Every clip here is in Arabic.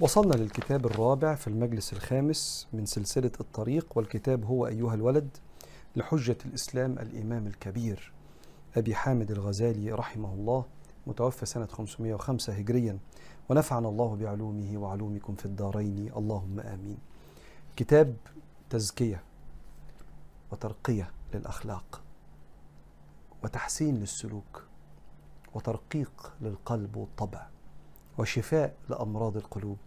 وصلنا للكتاب الرابع في المجلس الخامس من سلسلة الطريق والكتاب هو أيها الولد لحجة الإسلام الإمام الكبير أبي حامد الغزالي رحمه الله متوفى سنة 505 هجريا. ونفعنا الله بعلومه وعلومكم في الدارين. اللهم آمين. كتاب تزكية وترقية للأخلاق وتحسين للسلوك وترقيق للقلب والطبع. وشفاء لأمراض القلوب.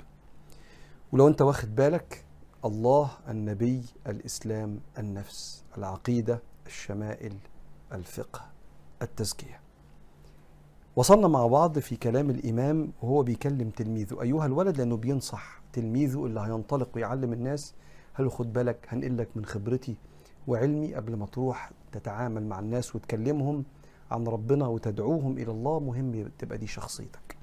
ولو أنت واخد بالك الله النبي الإسلام النفس العقيدة الشمائل الفقه التزكية. وصلنا مع بعض في كلام الإمام وهو بيكلم تلميذه. أيها الولد لأنه بينصح تلميذه اللي هينطلق ويعلم الناس هل خد بالك هنقل لك من خبرتي وعلمي قبل ما تروح تتعامل مع الناس وتكلمهم عن ربنا وتدعوهم إلى الله مهم تبقى دي شخصيتك.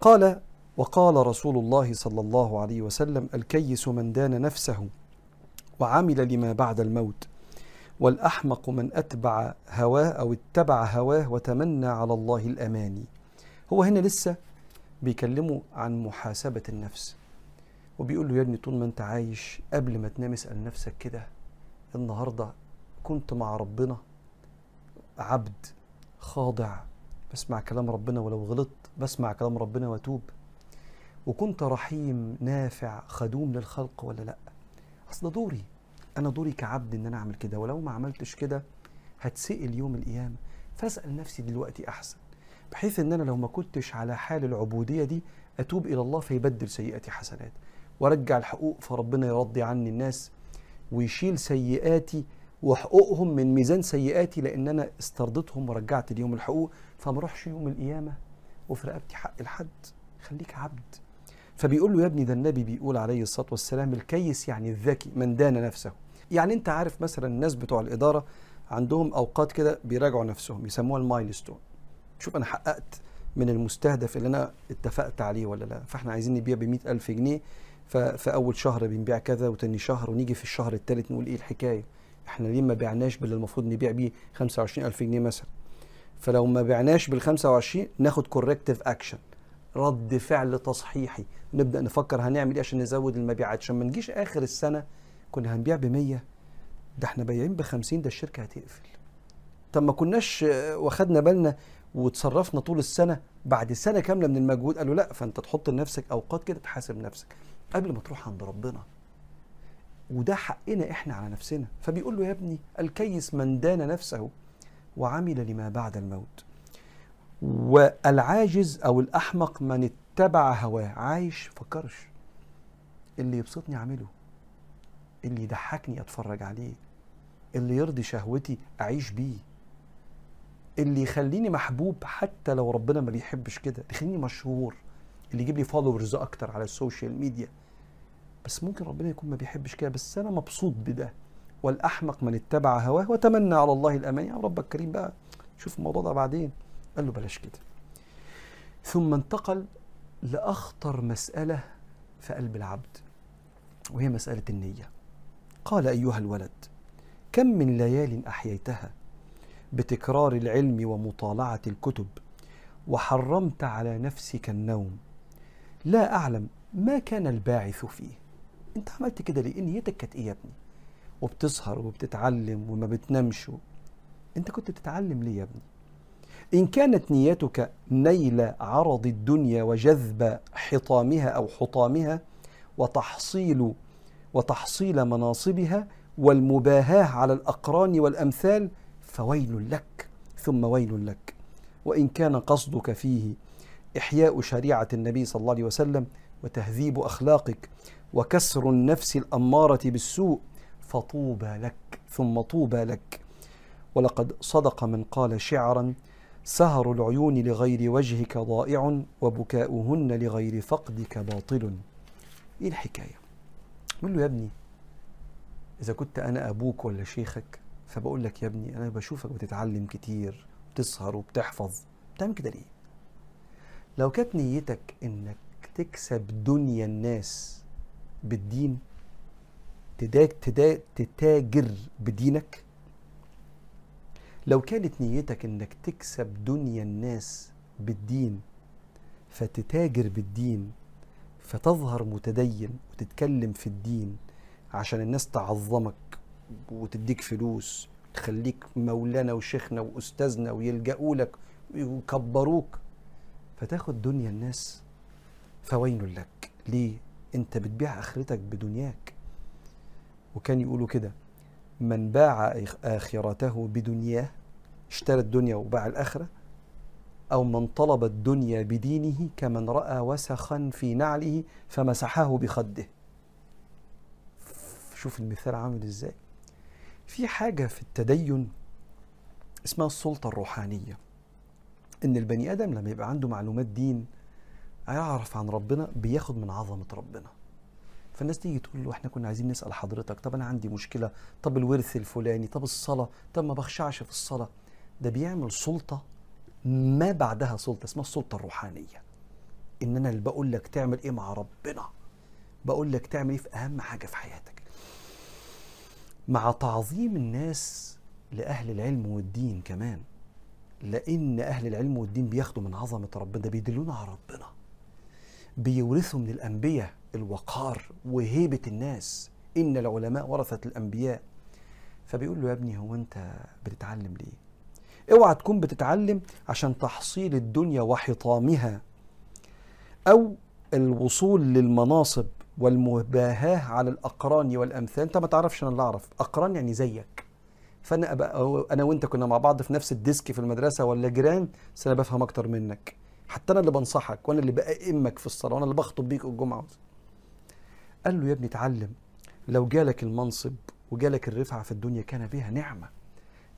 قال وقال رسول الله صلى الله عليه وسلم الكيس من دان نفسه وعمل لما بعد الموت والأحمق من أتبع هواه أو اتبع هواه وتمنى على الله الأماني. هو هنا لسه بيكلمه عن محاسبة النفس وبيقول له يا ابني طول ما أنت عايش قبل ما تنام اسأل نفسك كده النهاردة كنت مع ربنا عبد خاضع بسمع كلام ربنا ولو غلطت بسمع كلام ربنا واتوب. وكنت رحيم نافع خدوم للخلق ولا لأ؟ أصل دوري. أنا دوري كعبد إن أنا أعمل كده. ولو ما عملتش كده هتسئل يوم القيامة. فأسأل نفسي دلوقتي أحسن. بحيث إن أنا لو ما كنتش على حال العبودية دي أتوب إلى الله فيبدل سيئاتي حسنات. وأرجع الحقوق فربنا يرضي عني الناس ويشيل سيئاتي وحقوقهم من ميزان سيئاتي لأن أنا استرضيتهم ورجعت اليوم الحقوق فما اروحش يوم القيامة وفي رقبتي حق الحد. خليك عبد. فبيقول له يا ابني ده النبي بيقول عليه الصلاة والسلام الكيس يعني الذكي من دان نفسه. يعني انت عارف مثلا الناس بتوع الإدارة عندهم أوقات كده بيراجعوا نفسهم يسموها المايلستون. شوف أنا حققت من المستهدف اللي أنا اتفقت عليه ولا لا؟ فإحنا عايزين نبيع ب ألف جنيه ففي أول شهر بنبيع كذا وتاني شهر ونيجي في الشهر الثالث نقول إيه الحكاية؟ إحنا ليه ما بعناش باللي المفروض نبيع بيه 25000 جنيه مثلا؟ فلو ما بعناش بال 25 ناخد corrective action رد فعل تصحيحي. نبدأ نفكر هنعمل إيه عشان نزود المبيعات؟ عشان ما نجيش آخر السنة كنا هنبيع ب 100 ده إحنا بايعين ب 50 ده الشركة هتقفل. طب ما كناش واخدنا بالنا وتصرفنا طول السنة بعد سنة كاملة من المجهود؟ قالوا لا فأنت تحط لنفسك أوقات كده تحاسب نفسك قبل ما تروح عند ربنا. وده حقنا إحنا على نفسنا. فبيقول له يا ابني الكيس من دان نفسه وعمل لما بعد الموت. والعاجز أو الأحمق من اتبع هواه. عايش فكرش. اللي يبسطني أعمله. اللي يضحكني أتفرج عليه. اللي يرضي شهوتي أعيش بيه. اللي يخليني محبوب حتى لو ربنا ما بيحبش كده. يخليني مشهور. اللي يجيب لي followers أكتر على ال social media بس ممكن ربنا يكون ما بيحبش كده بس أنا مبسوط بده. والأحمق من اتبع هواه وتمنى على الله الأماني. يا رب الكريم بقى شوف الموضوع ده بعدين. قال له بلاش كده. ثم انتقل لأخطر مسألة في قلب العبد وهي مسألة النية. قال أيها الولد كم من ليال أحييتها بتكرار العلم ومطالعة الكتب وحرمت على نفسك النوم. لا أعلم ما كان الباعث فيه. انت عملت كده ليه؟ نيتك كانت إيه يا ابني؟ وبتسهر وبتتعلم وما بتنامش انت كنت بتتعلم ليه يا ابني؟ إن كانت نيتك نيل عرض الدنيا وجذب حطامها أو حطامها وتحصيل وتحصيل مناصبها والمباهاة على الأقران والأمثال فويل لك ثم ويل لك. وإن كان قصدك فيه إحياء شريعة النبي صلى الله عليه وسلم وتهذيب أخلاقك وكسر النفس الأمارة بالسوء فطوبى لك ثم طوبى لك. ولقد صدق من قال شعرا سهر العيون لغير وجهك ضائع وبكاؤهن لغير فقدك باطل. إيه الحكاية؟ بقول له يا ابني إذا كنت أنا أبوك ولا شيخك فبقول لك يا ابني أنا بشوفك بتتعلم كتير بتسهر وبتحفظ. بتعمل كده ليه؟ لو كانت نيتك إنك تكسب دنيا الناس بالدين تداك تدا تتاجر بدينك. لو كانت نيتك إنك تكسب دنيا الناس بالدين فتتاجر بالدين فتظهر متدين وتتكلم في الدين عشان الناس تعظمك وتديك فلوس تخليك مولانا وشيخنا وأستاذنا ويلجأوا لك ويكبروك فتاخد دنيا الناس فويل لك. ليه؟ انت بتبيع آخرتك بدنياك. وكان يقولوا كده من باع آخرته بدنياه اشترى الدنيا وباع الآخرة أو من طلب الدنيا بدينه كمن رأى وسخا في نعله فمسحه بخده. شوف المثال عامل إزاي. في حاجة في التدين اسمها السلطة الروحانية. إن البني آدم لما يبقى عنده معلومات دين هيعرف عن ربنا؟ بياخد من عظمة ربنا. فالناس تيجي تقول له إحنا كنا عايزين نسأل حضرتك طب أنا عندي مشكلة طب الورث الفلاني طب الصلاة طب ما بخشعش في الصلاة. ده بيعمل سلطة ما بعدها سلطة اسمها السلطة الروحانية. إن أنا اللي بقول لك تعمل إيه مع ربنا؟ بقول لك تعمل إيه في أهم حاجة في حياتك. مع تعظيم الناس لأهل العلم والدين كمان. لأن أهل العلم والدين بياخدوا من عظمة ربنا ده بيدلونا على ربنا. بيورثوا من الأنبياء الوقار وهيبة الناس. إن العلماء ورثة الأنبياء. فبيقول له يا ابني هو أنت بتتعلم ليه؟ اوعى تكون بتتعلم عشان تحصيل الدنيا وحطامها أو الوصول للمناصب والمباهاة على الأقران والأمثال. أنت ما تعرفش أنا اللي أعرف. أقران يعني زيك. فأنا أبقى أنا وأنت كنا مع بعض في نفس الديسك في المدرسة ولا جيران بس أنا بفهم أكتر منك. حتى أنا اللي بنصحك وأنا اللي بأئمك في الصلاة وأنا اللي بخطب بيك الجمعة قال له يا ابني اتعلم لو جالك المنصب وجالك الرفعة في الدنيا كان بها نعمة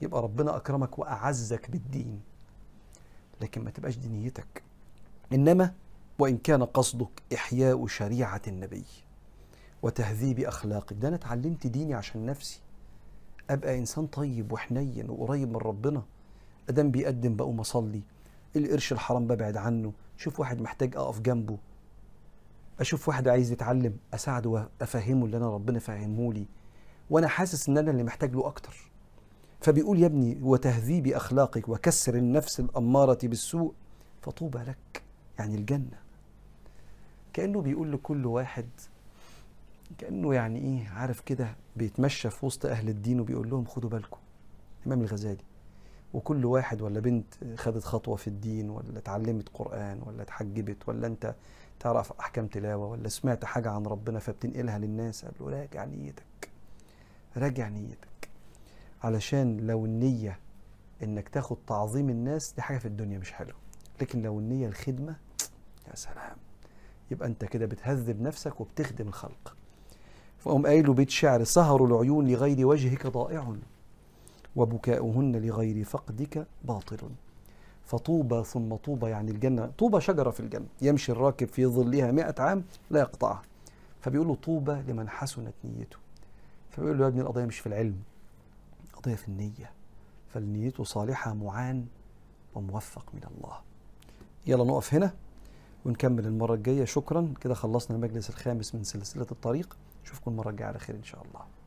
يبقى ربنا أكرمك وأعزك بالدين. لكن ما تبقاش دينيتك إنما وإن كان قصدك إحياء شريعة النبي وتهذيب أخلاقك ده أنا اتعلمت ديني عشان نفسي. أبقى إنسان طيب وحنين وقريب من ربنا أدام بيقدم بقوم القرش الحرام ببعد عنه. شوف واحد محتاج أقف جنبه. أشوف واحد عايز يتعلم أساعده وأفهمه اللي أنا ربنا فهمه لي. وأنا حاسس إن أنا اللي محتاج له أكتر. فبيقول يا ابني وتهذيب أخلاقك وكسر النفس الأمارة بالسوء فطوبى لك يعني الجنة. كأنه بيقول لكل واحد كأنه يعني إيه عارف كده بيتمشى في وسط أهل الدين وبيقول لهم خدوا بالكم. الإمام الغزالي. وكل واحد ولا بنت خدت خطوة في الدين ولا اتعلمت قرآن ولا اتحجبت ولا أنت تعرف أحكام تلاوة ولا سمعت حاجة عن ربنا فبتنقلها للناس قال له راجع نيتك راجع نيتك. علشان لو النية إنك تاخد تعظيم الناس دي حاجة في الدنيا مش حلوة. لكن لو النية الخدمة يا سلام. يبقى انت كده بتهذب نفسك وبتخدم الخلق. فقام قايله بيت شعر سهر العيون لغير وجهك ضائع. وبكاؤهن لغير فقدك باطل. فطوبى ثم طوبى يعني الجنة طوبى شجرة في الجنة يمشي الراكب في ظلها مئة عام لا يقطعها. فبيقولوا طوبى لمن حسنت نيته. فبيقول له يا ابني القضية مش في العلم القضية في النية. فالنيته صالحة معان وموفق من الله. يلا نقف هنا ونكمل المرة الجاية. شكرا كده خلصنا المجلس الخامس من سلسلة الطريق. نشوفكم المرة الجاية على خير إن شاء الله.